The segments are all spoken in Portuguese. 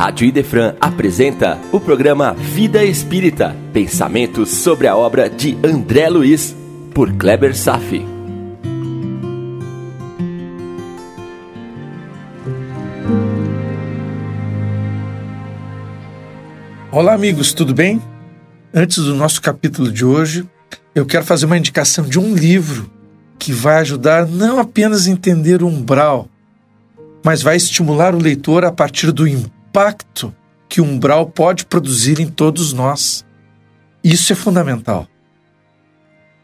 Rádio Idefran apresenta o programa Vida Espírita, pensamentos sobre a obra de André Luiz, por Kleber Safi. Olá, amigos, tudo bem? Antes do nosso capítulo de hoje, eu quero fazer uma indicação de um livro que vai ajudar não apenas a entender o umbral, mas vai estimular o leitor a partir do impacto que o umbral pode produzir em todos nós. Isso é fundamental.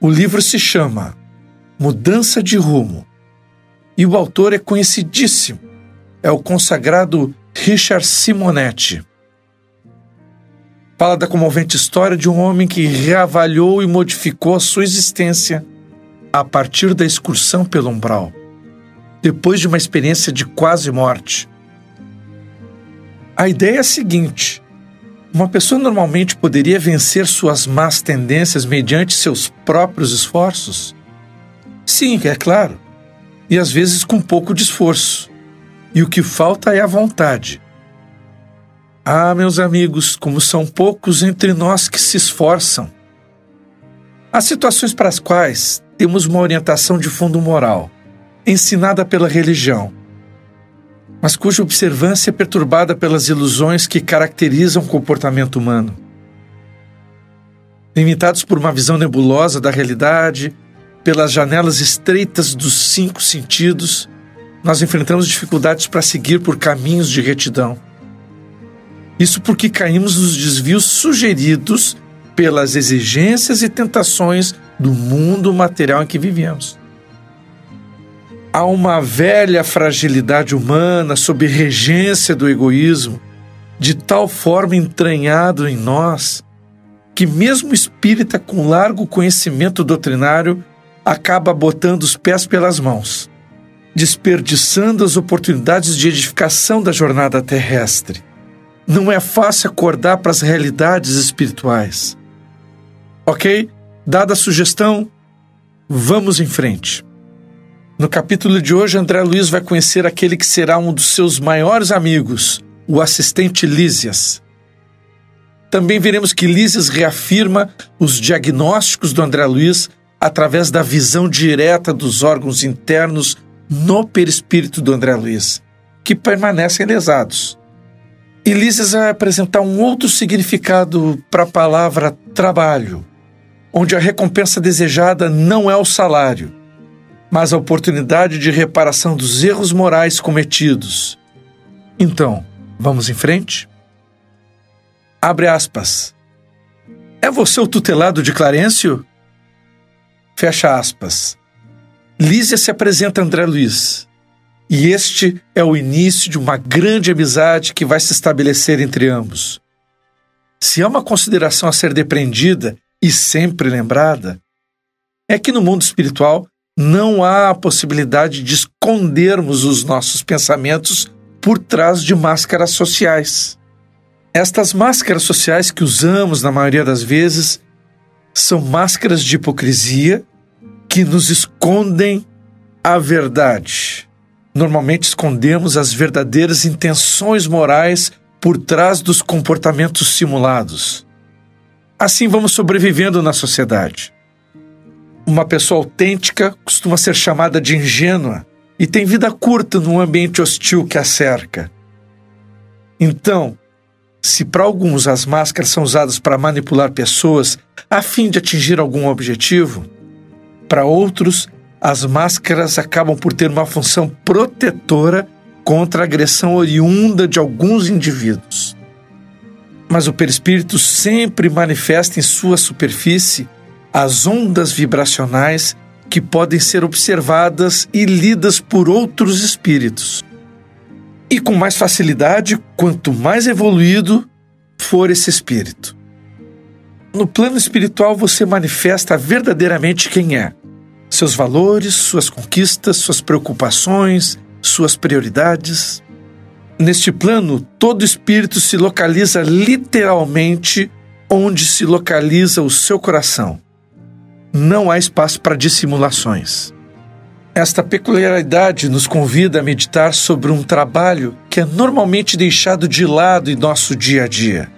O livro se chama Mudança de Rumo e o autor é conhecidíssimo. É o consagrado Richard Simonetti. Fala da comovente história de um homem que reavaliou e modificou a sua existência a partir da excursão pelo umbral depois de uma experiência de quase morte. A ideia é a seguinte: uma pessoa normalmente poderia vencer suas más tendências mediante seus próprios esforços? Sim, é claro, e às vezes com pouco de esforço. E o que falta é a vontade. Ah, meus amigos, como são poucos entre nós que se esforçam. Há situações para as quais temos uma orientação de fundo moral ensinada pela religião, mas cuja observância é perturbada pelas ilusões que caracterizam o comportamento humano. Limitados por uma visão nebulosa da realidade, pelas janelas estreitas dos cinco sentidos, nós enfrentamos dificuldades para seguir por caminhos de retidão. Isso porque caímos nos desvios sugeridos pelas exigências e tentações do mundo material em que vivemos. Há uma velha fragilidade humana sob regência do egoísmo, de tal forma entranhado em nós, que mesmo espírita com largo conhecimento doutrinário acaba botando os pés pelas mãos, desperdiçando as oportunidades de edificação da jornada terrestre. Não é fácil acordar para as realidades espirituais. Ok? Dada a sugestão, vamos em frente. No capítulo de hoje, André Luiz vai conhecer aquele que será um dos seus maiores amigos, o assistente Lísias. Também veremos que Lísias reafirma os diagnósticos do André Luiz através da visão direta dos órgãos internos no perispírito do André Luiz, que permanecem lesados. E Lísias vai apresentar um outro significado para a palavra trabalho, onde a recompensa desejada não é o salário, mas a oportunidade de reparação dos erros morais cometidos. Então, vamos em frente? Abre aspas. É você o tutelado de Clarencio? Fecha aspas. Lísia se apresenta a André Luiz. E este é o início de uma grande amizade que vai se estabelecer entre ambos. Se há uma consideração a ser depreendida e sempre lembrada, é que no mundo espiritual não há a possibilidade de escondermos os nossos pensamentos por trás de máscaras sociais. Estas máscaras sociais que usamos na maioria das vezes são máscaras de hipocrisia que nos escondem a verdade. Normalmente escondemos as verdadeiras intenções morais por trás dos comportamentos simulados. Assim vamos sobrevivendo na sociedade. Uma pessoa autêntica costuma ser chamada de ingênua e tem vida curta num ambiente hostil que a cerca. Então, se para alguns as máscaras são usadas para manipular pessoas a fim de atingir algum objetivo, para outros as máscaras acabam por ter uma função protetora contra a agressão oriunda de alguns indivíduos. Mas o perispírito sempre manifesta em sua superfície as ondas vibracionais que podem ser observadas e lidas por outros espíritos. E com mais facilidade, quanto mais evoluído for esse espírito. No plano espiritual, você manifesta verdadeiramente quem é, seus valores, suas conquistas, suas preocupações, suas prioridades. Neste plano, todo espírito se localiza literalmente onde se localiza o seu coração não há espaço para dissimulações. Esta peculiaridade nos convida a meditar sobre um trabalho que é normalmente deixado de lado em nosso dia a dia.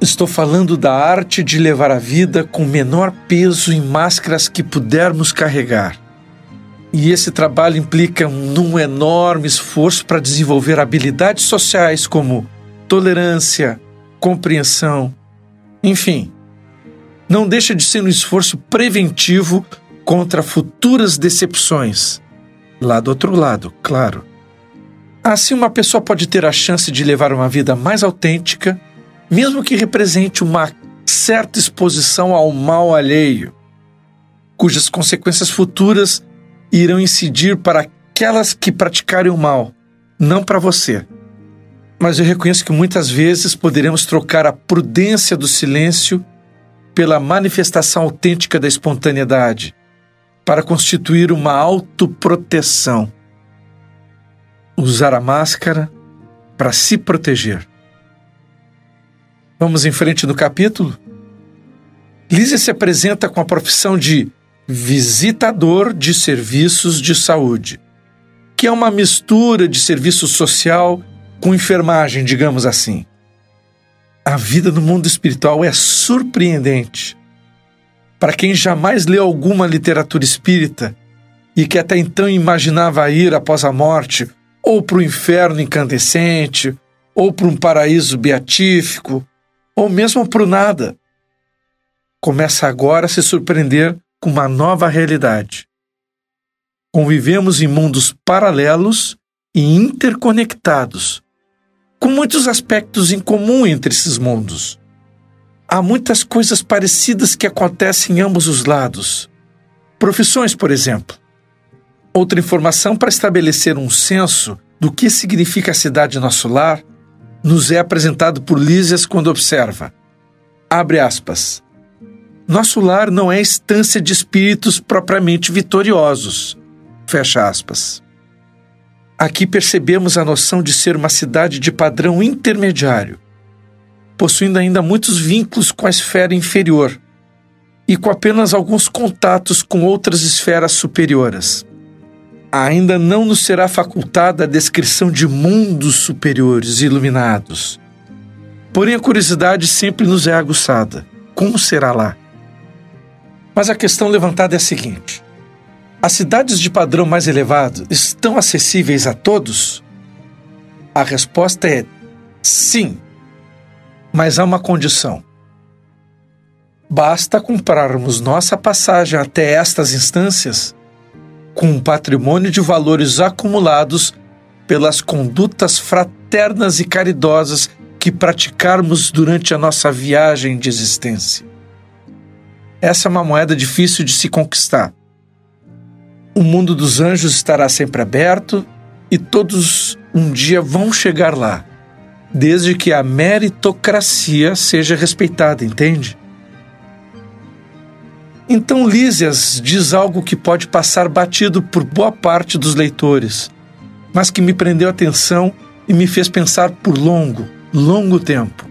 Estou falando da arte de levar a vida com menor peso em máscaras que pudermos carregar. E esse trabalho implica um enorme esforço para desenvolver habilidades sociais como tolerância, compreensão, enfim. Não deixa de ser um esforço preventivo contra futuras decepções. Lá do outro lado, claro. Assim, uma pessoa pode ter a chance de levar uma vida mais autêntica, mesmo que represente uma certa exposição ao mal alheio, cujas consequências futuras irão incidir para aquelas que praticarem o mal, não para você. Mas eu reconheço que muitas vezes poderemos trocar a prudência do silêncio pela manifestação autêntica da espontaneidade, para constituir uma autoproteção. Usar a máscara para se proteger. Vamos em frente no capítulo? Lísia se apresenta com a profissão de visitador de serviços de saúde, que é uma mistura de serviço social com enfermagem, digamos assim. A vida no mundo espiritual é surpreendente. Para quem jamais leu alguma literatura espírita e que até então imaginava ir após a morte ou para o inferno incandescente, ou para um paraíso beatífico, ou mesmo para o nada, começa agora a se surpreender com uma nova realidade. Convivemos em mundos paralelos e interconectados, com muitos aspectos em comum entre esses mundos. Há muitas coisas parecidas que acontecem em ambos os lados. Profissões, por exemplo. Outra informação para estabelecer um senso do que significa a cidade nosso lar nos é apresentado por Lísias quando observa. Abre aspas. Nosso lar não é estância de espíritos propriamente vitoriosos. Fecha aspas. Aqui percebemos a noção de ser uma cidade de padrão intermediário, possuindo ainda muitos vínculos com a esfera inferior e com apenas alguns contatos com outras esferas superiores. Ainda não nos será facultada a descrição de mundos superiores iluminados. Porém, a curiosidade sempre nos é aguçada. Como será lá? Mas a questão levantada é a seguinte: as cidades de padrão mais elevado estão acessíveis a todos? A resposta é sim, mas há uma condição. Basta comprarmos nossa passagem até estas instâncias com um patrimônio de valores acumulados pelas condutas fraternas e caridosas que praticarmos durante a nossa viagem de existência. Essa é uma moeda difícil de se conquistar. O mundo dos anjos estará sempre aberto e todos um dia vão chegar lá, desde que a meritocracia seja respeitada, entende? Então Lísias diz algo que pode passar batido por boa parte dos leitores, mas que me prendeu a atenção e me fez pensar por longo, longo tempo.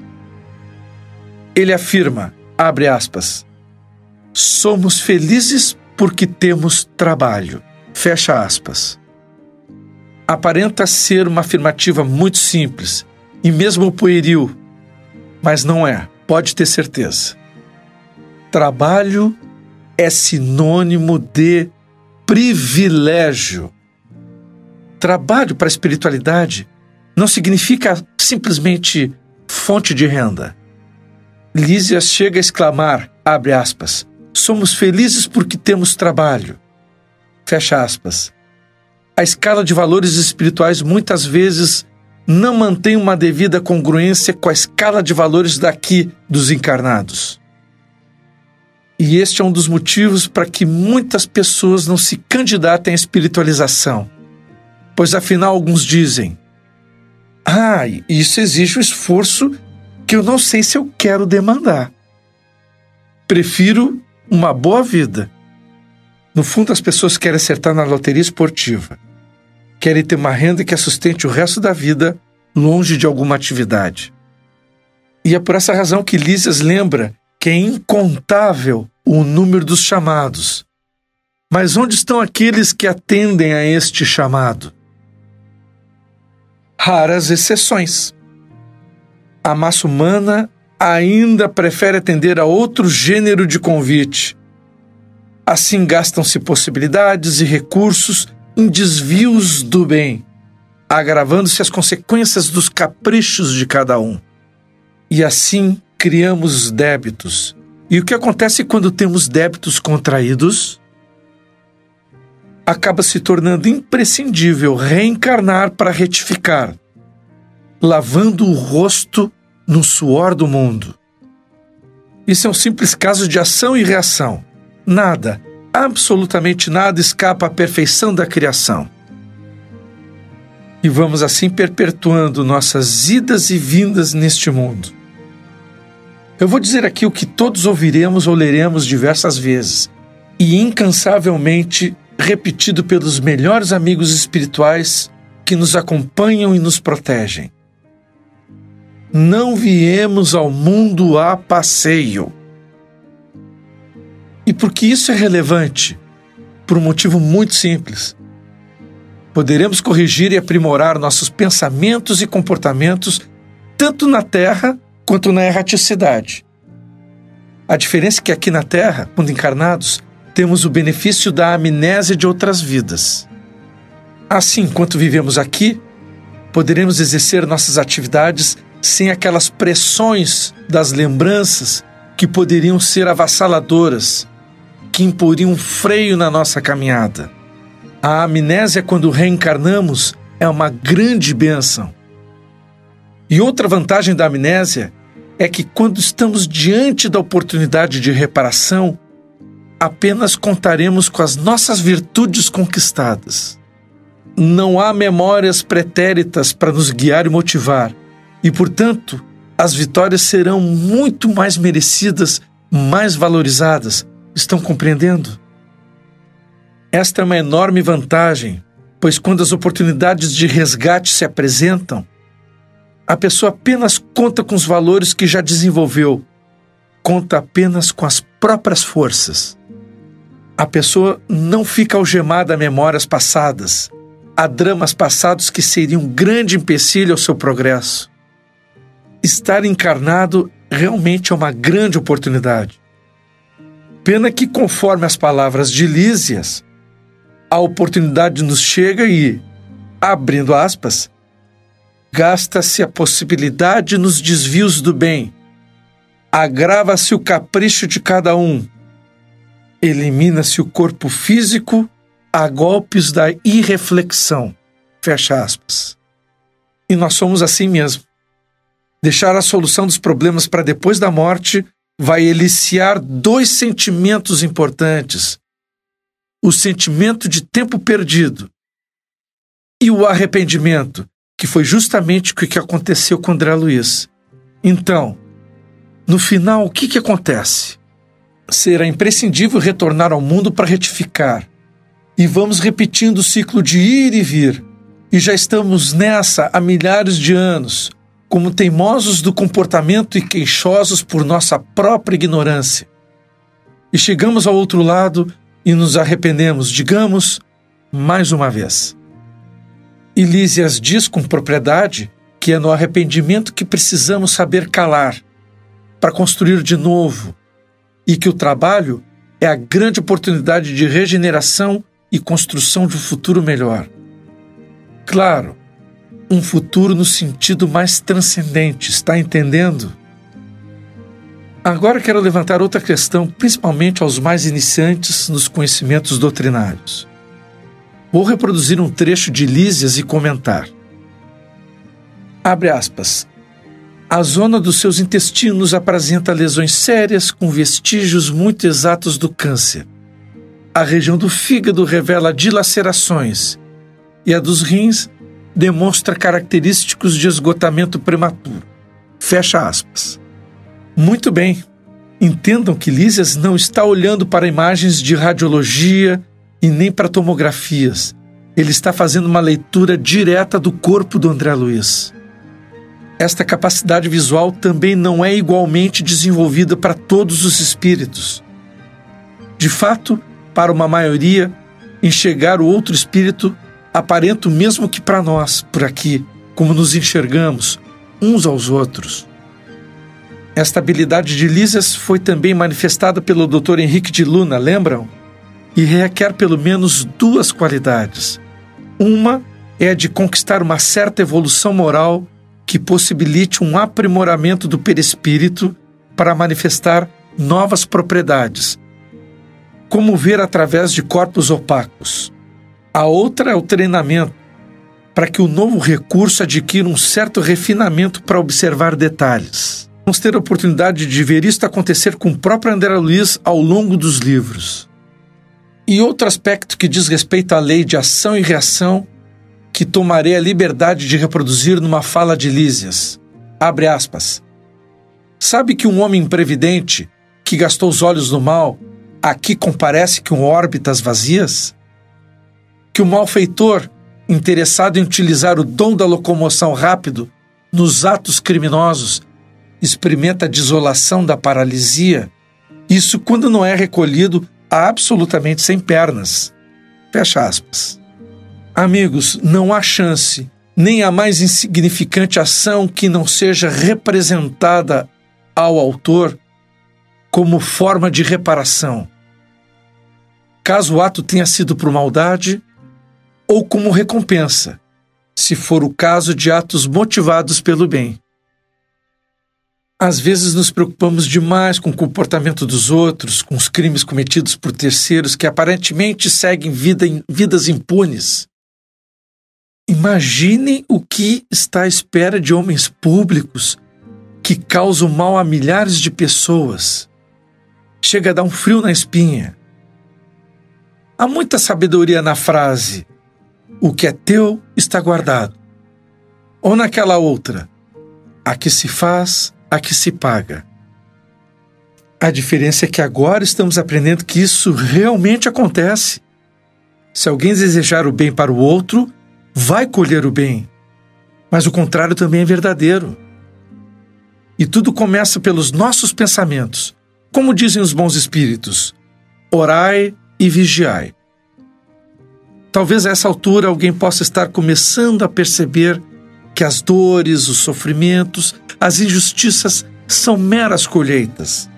Ele afirma, abre aspas, Somos felizes porque temos trabalho. Fecha aspas. Aparenta ser uma afirmativa muito simples e mesmo pueril, mas não é, pode ter certeza. Trabalho é sinônimo de privilégio. Trabalho para a espiritualidade não significa simplesmente fonte de renda. Lísias chega a exclamar, abre aspas, Somos felizes porque temos trabalho. Fecha aspas. A escala de valores espirituais muitas vezes não mantém uma devida congruência com a escala de valores daqui dos encarnados. E este é um dos motivos para que muitas pessoas não se candidatem à espiritualização. Pois afinal alguns dizem: Ah, isso exige um esforço que eu não sei se eu quero demandar. Prefiro uma boa vida. No fundo, as pessoas querem acertar na loteria esportiva. Querem ter uma renda que a sustente o resto da vida longe de alguma atividade. E é por essa razão que Lísias lembra que é incontável o número dos chamados, Mas onde estão aqueles que atendem a este chamado? Raras exceções. A massa humana ainda prefere atender a outro gênero de convite. Assim gastam-se possibilidades e recursos em desvios do bem, agravando-se as consequências dos caprichos de cada um. E assim criamos débitos. E o que acontece quando temos débitos contraídos? Acaba se tornando imprescindível reencarnar para retificar, lavando o rosto no suor do mundo. Isso é um simples caso de ação e reação. Nada, absolutamente nada escapa à perfeição da criação. E vamos assim perpetuando nossas idas e vindas neste mundo. Eu vou dizer aqui o que todos ouviremos ou leremos diversas vezes, e incansavelmente repetido pelos melhores amigos espirituais que nos acompanham e nos protegem não viemos ao mundo a passeio. E por que isso é relevante? Por um motivo muito simples. Poderemos corrigir e aprimorar nossos pensamentos e comportamentos tanto na Terra quanto na erraticidade. A diferença é que aqui na Terra, quando encarnados, temos o benefício da amnésia de outras vidas. Assim, enquanto vivemos aqui, poderemos exercer nossas atividades sem aquelas pressões das lembranças que poderiam ser avassaladoras, que imporiam freio na nossa caminhada. A amnésia, quando reencarnamos, é uma grande bênção. E outra vantagem da amnésia é que, quando estamos diante da oportunidade de reparação, apenas contaremos com as nossas virtudes conquistadas. Não há memórias pretéritas para nos guiar e motivar e, portanto, as vitórias serão muito mais merecidas, mais valorizadas. Estão compreendendo? Esta é uma enorme vantagem, pois quando as oportunidades de resgate se apresentam, a pessoa apenas conta com os valores que já desenvolveu, conta apenas com as próprias forças. A pessoa não fica algemada a memórias passadas, a dramas passados que seriam um grande empecilho ao seu progresso estar encarnado realmente é uma grande oportunidade. Pena que, conforme as palavras de Lísias, a oportunidade nos chega e, abrindo aspas, gasta-se a possibilidade nos desvios do bem, agrava-se o capricho de cada um, elimina-se o corpo físico a golpes da irreflexão. Fecha aspas. E nós somos assim mesmo. Deixar a solução dos problemas para depois da morte vai eliciar dois sentimentos importantes: o sentimento de tempo perdido e o arrependimento, que foi justamente o que aconteceu com André Luiz. Então, no final, o que, que acontece? Será imprescindível retornar ao mundo para retificar. E vamos repetindo o ciclo de ir e vir. E já estamos nessa há milhares de anos como teimosos do comportamento e queixosos por nossa própria ignorância. E chegamos ao outro lado e nos arrependemos, digamos, mais uma vez. Elísias diz com propriedade que é no arrependimento que precisamos saber calar, para construir de novo, e que o trabalho é a grande oportunidade de regeneração e construção de um futuro melhor. Claro, um futuro no sentido mais transcendente, está entendendo? Agora quero levantar outra questão, principalmente aos mais iniciantes nos conhecimentos doutrinários. Vou reproduzir um trecho de Lísias e comentar. Abre aspas. A zona dos seus intestinos apresenta lesões sérias com vestígios muito exatos do câncer. A região do fígado revela dilacerações e a dos rins demonstra característicos de esgotamento prematuro. Fecha aspas. Muito bem. Entendam que Lísias não está olhando para imagens de radiologia e nem para tomografias. Ele está fazendo uma leitura direta do corpo do André Luiz. Esta capacidade visual também não é igualmente desenvolvida para todos os espíritos. De fato, para uma maioria, enxergar o outro espírito aparenta o mesmo que para nós, por aqui, como nos enxergamos uns aos outros. Esta habilidade de Lísias foi também manifestada pelo Dr. Henrique de Luna, lembram? E requer pelo menos duas qualidades. Uma é a de conquistar uma certa evolução moral que possibilite um aprimoramento do perispírito para manifestar novas propriedades, como ver através de corpos opacos. A outra é o treinamento, para que o novo recurso adquira um certo refinamento para observar detalhes. Vamos ter a oportunidade de ver isto acontecer com o próprio André Luiz ao longo dos livros. E outro aspecto que diz respeito à lei de ação e reação, que tomarei a liberdade de reproduzir numa fala de Lísias. Abre aspas. Sabe que um homem imprevidente, que gastou os olhos no mal, aqui comparece com órbitas vazias? Que o malfeitor, interessado em utilizar o dom da locomoção rápido nos atos criminosos, experimenta a desolação da paralisia, isso quando não é recolhido absolutamente sem pernas. Fecha aspas. Amigos, não há chance, nem a mais insignificante ação que não seja representada ao autor como forma de reparação. Caso o ato tenha sido por maldade ou como recompensa, se for o caso de atos motivados pelo bem. Às vezes nos preocupamos demais com o comportamento dos outros, com os crimes cometidos por terceiros que aparentemente seguem vida, vidas impunes. Imagine o que está à espera de homens públicos que causam mal a milhares de pessoas. Chega a dar um frio na espinha. Há muita sabedoria na frase: o que é teu está guardado. Ou naquela outra: a que se faz a que se paga. A diferença é que agora estamos aprendendo que isso realmente acontece. Se alguém desejar o bem para o outro, vai colher o bem. Mas o contrário também é verdadeiro. E tudo começa pelos nossos pensamentos. Como dizem os bons espíritos: orai e vigiai. Talvez a essa altura alguém possa estar começando a perceber que as dores, os sofrimentos, as injustiças são meras colheitas.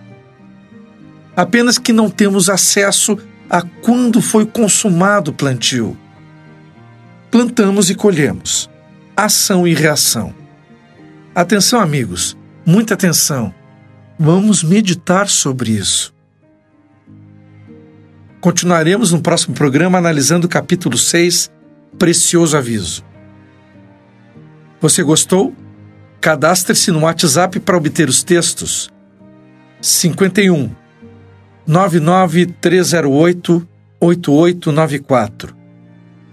Apenas que não temos acesso a quando foi consumado o plantio. Plantamos e colhemos. Ação e reação. Atenção, amigos, muita atenção. Vamos meditar sobre isso. Continuaremos no próximo programa analisando o capítulo 6, Precioso Aviso. Você gostou? Cadastre-se no WhatsApp para obter os textos. 51 99308 8894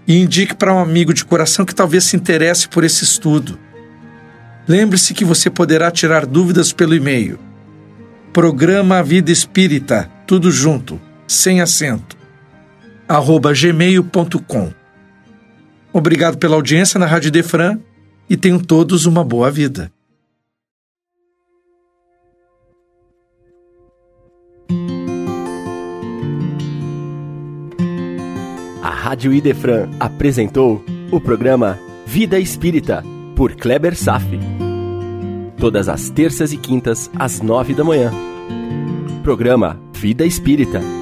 e indique para um amigo de coração que talvez se interesse por esse estudo. Lembre-se que você poderá tirar dúvidas pelo e-mail. Programa Vida Espírita, tudo junto, sem acento, arroba gmail.com. Obrigado pela audiência na Rádio Defran e tenham todos uma boa vida. A Rádio Idefran apresentou o programa Vida Espírita, por Kleber Safi. Todas as terças e quintas, às nove da manhã. Programa Vida Espírita